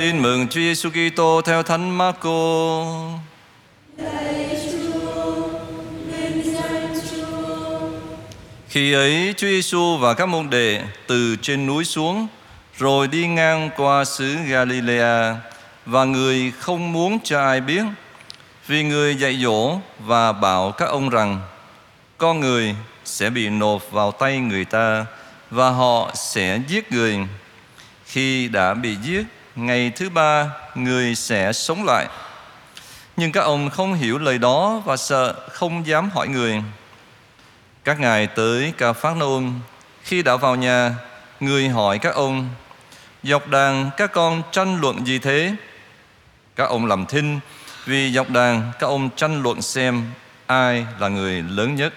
Tin mừng Chúa Giêsu Kitô theo Thánh Marco. Khi ấy Chúa Giêsu và các môn đệ từ trên núi xuống rồi đi ngang qua xứ Galilea và người không muốn cho ai biết vì người dạy dỗ và bảo các ông rằng con người sẽ bị nộp vào tay người ta và họ sẽ giết người. Khi đã bị giết, ngày thứ ba người sẽ sống lại. Nhưng các ông không hiểu lời đó và sợ không dám hỏi người. Các ngài tới Ca phát Nôn, khi đã vào nhà, người hỏi các ông, dọc đàn các con tranh luận gì thế? Các ông làm thinh vì dọc đàn các ông tranh luận xem ai là người lớn nhất.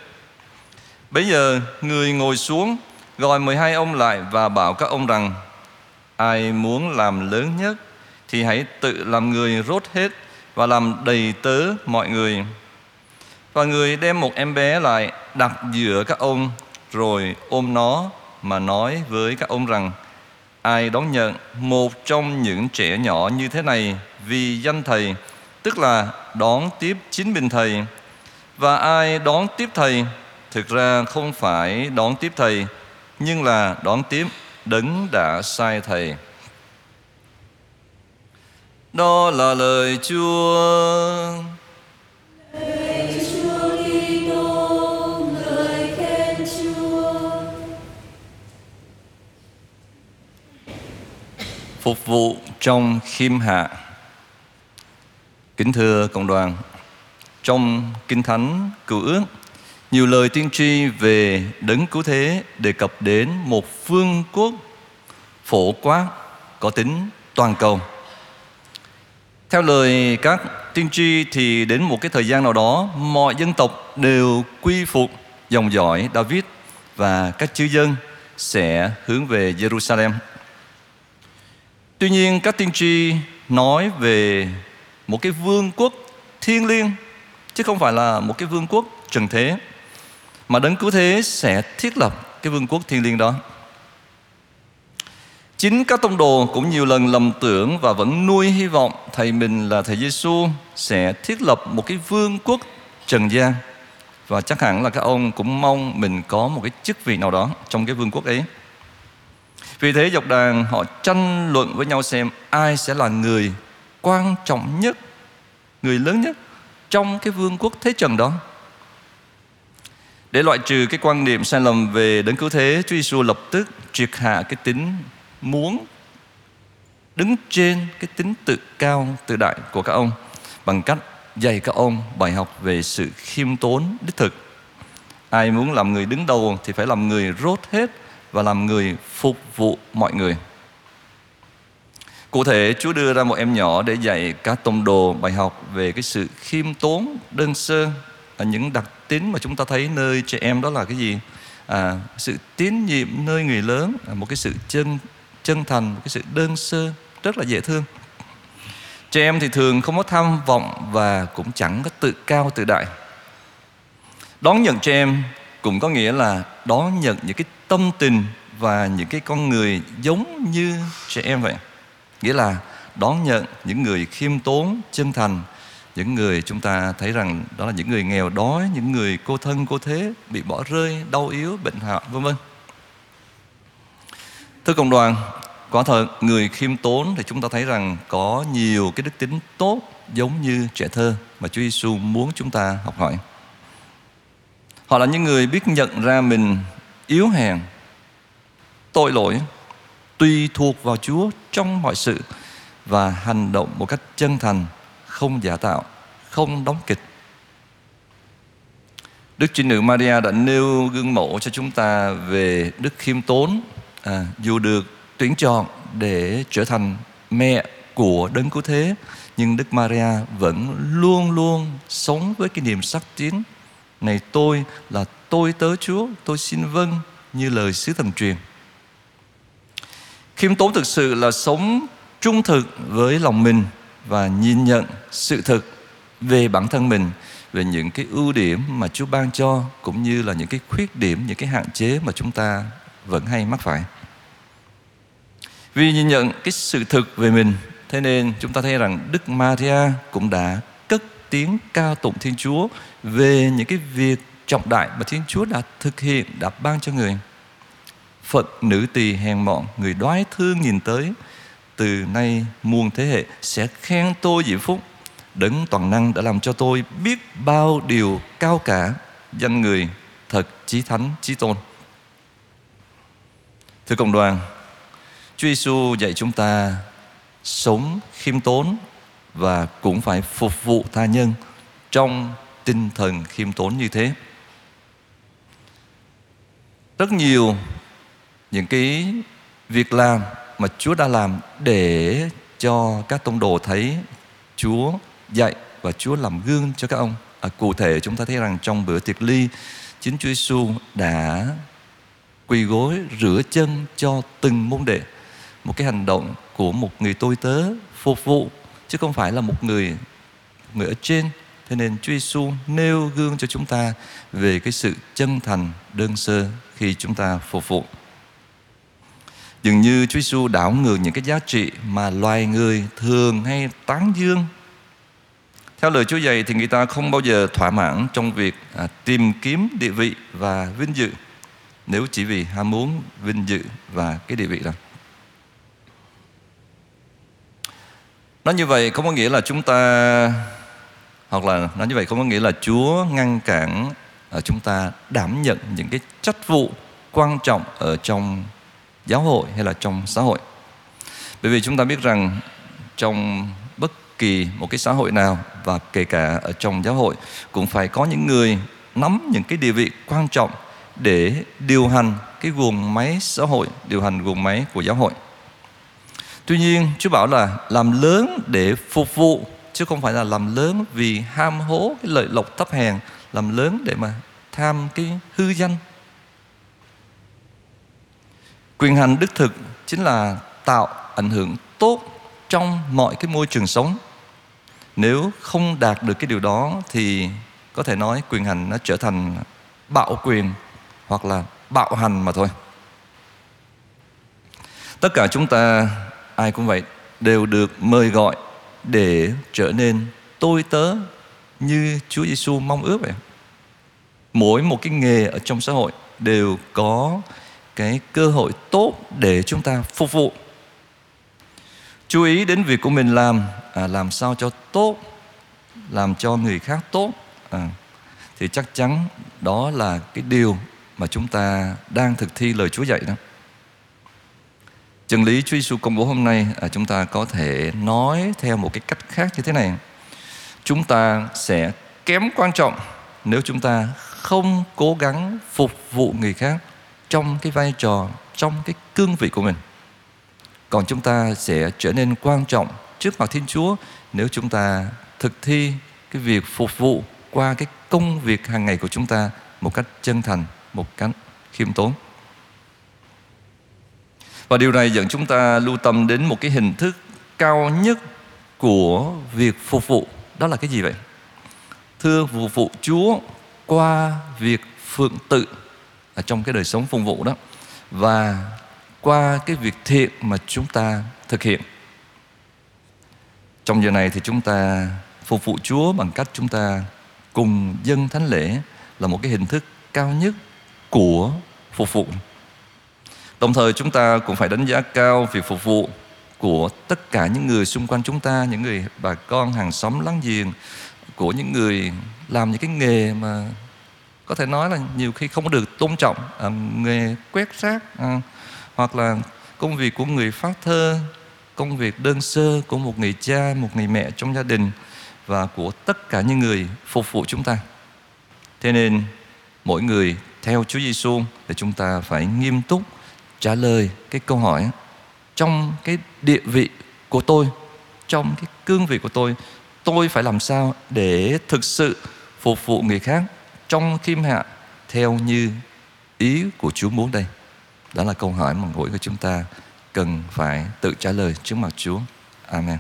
Bây giờ người ngồi xuống gọi 12 ông lại và bảo các ông rằng ai muốn làm lớn nhất thì hãy tự làm người rốt hết và làm đầy tớ mọi người. Và người đem một em bé lại đặt giữa các ông, rồi ôm nó mà nói với các ông rằng, ai đón nhận một trong những trẻ nhỏ như thế này vì danh thầy, tức là đón tiếp chính mình thầy và ai đón tiếp thầy, thực ra không phải đón tiếp thầy, nhưng là đón tiếp đấng đã sai thầy. Đó là lời chúa. Phục vụ trong khiêm hạ. Kính thưa cộng đoàn, trong kinh thánh cựu ước nhiều lời tiên tri về đấng cứu thế đề cập đến một vương quốc phổ quát, có tính toàn cầu theo lời các tiên tri thì đến một cái thời gian nào đó, mọi dân tộc đều quy phục dòng dõi David và các chư dân sẽ hướng về Jerusalem. Tuy nhiên, các tiên tri nói về một cái vương quốc thiêng liêng, chứ không phải là một cái vương quốc trần thế mà đấng cứu thế sẽ thiết lập cái vương quốc thiên liêng đó. Chính các tông đồ cũng nhiều lần lầm tưởng và vẫn nuôi hy vọng thầy mình là thầy Giêsu sẽ thiết lập một cái vương quốc trần gian và chắc hẳn là các ông cũng mong mình có một cái chức vị nào đó trong cái vương quốc ấy. Vì thế dọc đàn họ tranh luận với nhau xem ai sẽ là người quan trọng nhất, người lớn nhất trong cái vương quốc thế trần đó. Để loại trừ cái quan niệm sai lầm về đấng cứu thế, Chúa Giêsu lập tức triệt hạ cái tính muốn đứng trên cái tính tự cao tự đại của các ông bằng cách dạy các ông bài học về sự khiêm tốn đích thực. Ai muốn làm người đứng đầu thì phải làm người rốt hết và làm người phục vụ mọi người. Cụ thể, Chúa đưa ra một em nhỏ để dạy các tông đồ bài học về cái sự khiêm tốn, đơn sơ, là những đặc tính mà chúng ta thấy nơi trẻ em đó là cái gì? À, sự tín nhiệm nơi người lớn, là một cái sự chân chân thành, một cái sự đơn sơ, rất là dễ thương. Trẻ em thì thường không có tham vọng và cũng chẳng có tự cao tự đại. Đón nhận trẻ em cũng có nghĩa là đón nhận những cái tâm tình và những cái con người giống như trẻ em vậy. Nghĩa là đón nhận những người khiêm tốn, chân thành, những người chúng ta thấy rằng đó là những người nghèo đói, những người cô thân cô thế, bị bỏ rơi, đau yếu, bệnh hoạn, vân vân. Thưa cộng đoàn, quả thật người khiêm tốn thì chúng ta thấy rằng có nhiều cái đức tính tốt giống như trẻ thơ mà Chúa Giêsu muốn chúng ta học hỏi. Họ là những người biết nhận ra mình yếu hèn, tội lỗi, tùy thuộc vào Chúa trong mọi sự và hành động một cách chân thành, không giả tạo, không đóng kịch. Đức Trinh Nữ Maria đã nêu gương mẫu cho chúng ta về đức khiêm tốn à, dù được tuyển chọn để trở thành mẹ của đấng cứu thế nhưng Đức Maria vẫn luôn luôn sống với cái niềm sắc tín. Này tôi là tôi tớ Chúa tôi xin vâng như lời sứ thần truyền. Khiêm tốn thực sự là sống trung thực với lòng mình và nhìn nhận sự thực về bản thân mình về những cái ưu điểm mà Chúa ban cho cũng như là những cái khuyết điểm những cái hạn chế mà chúng ta vẫn hay mắc phải vì nhìn nhận cái sự thực về mình Thế nên chúng ta thấy rằng Đức Maria cũng đã cất tiếng ca tụng Thiên Chúa về những cái việc trọng đại mà Thiên Chúa đã thực hiện, đã ban cho người. phật nữ tỳ hèn mọn, người đoái thương nhìn tới, từ nay muôn thế hệ sẽ khen tôi diễm phúc. Đấng toàn năng đã làm cho tôi biết bao điều cao cả, danh người thật chí thánh chí tôn. Thưa cộng đoàn, Chúa Giêsu dạy chúng ta sống khiêm tốn và cũng phải phục vụ tha nhân trong tinh thần khiêm tốn như thế. Rất nhiều những cái việc làm mà Chúa đã làm để cho các tông đồ thấy Chúa dạy và Chúa làm gương cho các ông. À, cụ thể chúng ta thấy rằng trong bữa tiệc ly, chính Chúa Giêsu đã quỳ gối rửa chân cho từng môn đệ. Một cái hành động của một người tôi tớ phục vụ chứ không phải là một người người ở trên. Thế nên Chúa Giêsu nêu gương cho chúng ta về cái sự chân thành đơn sơ khi chúng ta phục vụ. Dường như Chúa Giêsu đảo ngược những cái giá trị mà loài người thường hay tán dương. Theo lời Chúa dạy thì người ta không bao giờ thỏa mãn trong việc à, tìm kiếm địa vị và vinh dự nếu chỉ vì ham muốn vinh dự và cái địa vị đó. Nói như vậy không có nghĩa là chúng ta hoặc là nói như vậy không có nghĩa là Chúa ngăn cản ở chúng ta đảm nhận những cái trách vụ quan trọng ở trong giáo hội hay là trong xã hội. Bởi vì chúng ta biết rằng trong bất kỳ một cái xã hội nào và kể cả ở trong giáo hội cũng phải có những người nắm những cái địa vị quan trọng để điều hành cái guồng máy xã hội, điều hành guồng máy của giáo hội. Tuy nhiên, Chúa bảo là làm lớn để phục vụ chứ không phải là làm lớn vì ham hố cái lợi lộc thấp hèn, làm lớn để mà tham cái hư danh. Quyền hành đích thực chính là tạo ảnh hưởng tốt trong mọi cái môi trường sống. Nếu không đạt được cái điều đó thì có thể nói quyền hành nó trở thành bạo quyền hoặc là bạo hành mà thôi. Tất cả chúng ta, ai cũng vậy, đều được mời gọi để trở nên tôi tớ như Chúa Giêsu mong ước vậy. Mỗi một cái nghề ở trong xã hội đều có cái cơ hội tốt để chúng ta phục vụ. Chú ý đến việc của mình làm à, làm sao cho tốt, làm cho người khác tốt à, thì chắc chắn đó là cái điều mà chúng ta đang thực thi lời Chúa dạy đó. Chân lý Chúa Giêsu công bố hôm nay à, chúng ta có thể nói theo một cái cách khác như thế này. Chúng ta sẽ kém quan trọng nếu chúng ta không cố gắng phục vụ người khác trong cái vai trò, trong cái cương vị của mình. Còn chúng ta sẽ trở nên quan trọng trước mặt Thiên Chúa nếu chúng ta thực thi cái việc phục vụ qua cái công việc hàng ngày của chúng ta một cách chân thành, một cách khiêm tốn. Và điều này dẫn chúng ta lưu tâm đến một cái hình thức cao nhất của việc phục vụ. Đó là cái gì vậy? Thưa phục vụ Chúa qua việc phượng tự ở trong cái đời sống phục vụ đó và qua cái việc thiện mà chúng ta thực hiện. Trong giờ này thì chúng ta phục vụ Chúa bằng cách chúng ta cùng dân thánh lễ là một cái hình thức cao nhất của phục vụ. Đồng thời chúng ta cũng phải đánh giá cao việc phục vụ của tất cả những người xung quanh chúng ta, những người bà con hàng xóm láng giềng, của những người làm những cái nghề mà có thể nói là nhiều khi không có được tôn trọng, à, nghề quét rác à, hoặc là công việc của người phát thơ, công việc đơn sơ của một người cha, một người mẹ trong gia đình và của tất cả những người phục vụ chúng ta. Thế nên mỗi người theo Chúa Giêsu thì chúng ta phải nghiêm túc trả lời cái câu hỏi trong cái địa vị của tôi trong cái cương vị của tôi tôi phải làm sao để thực sự phục vụ người khác trong khiêm hạ theo như ý của Chúa muốn đây. Đó là câu hỏi mà mỗi người chúng ta cần phải tự trả lời trước mặt Chúa. Amen.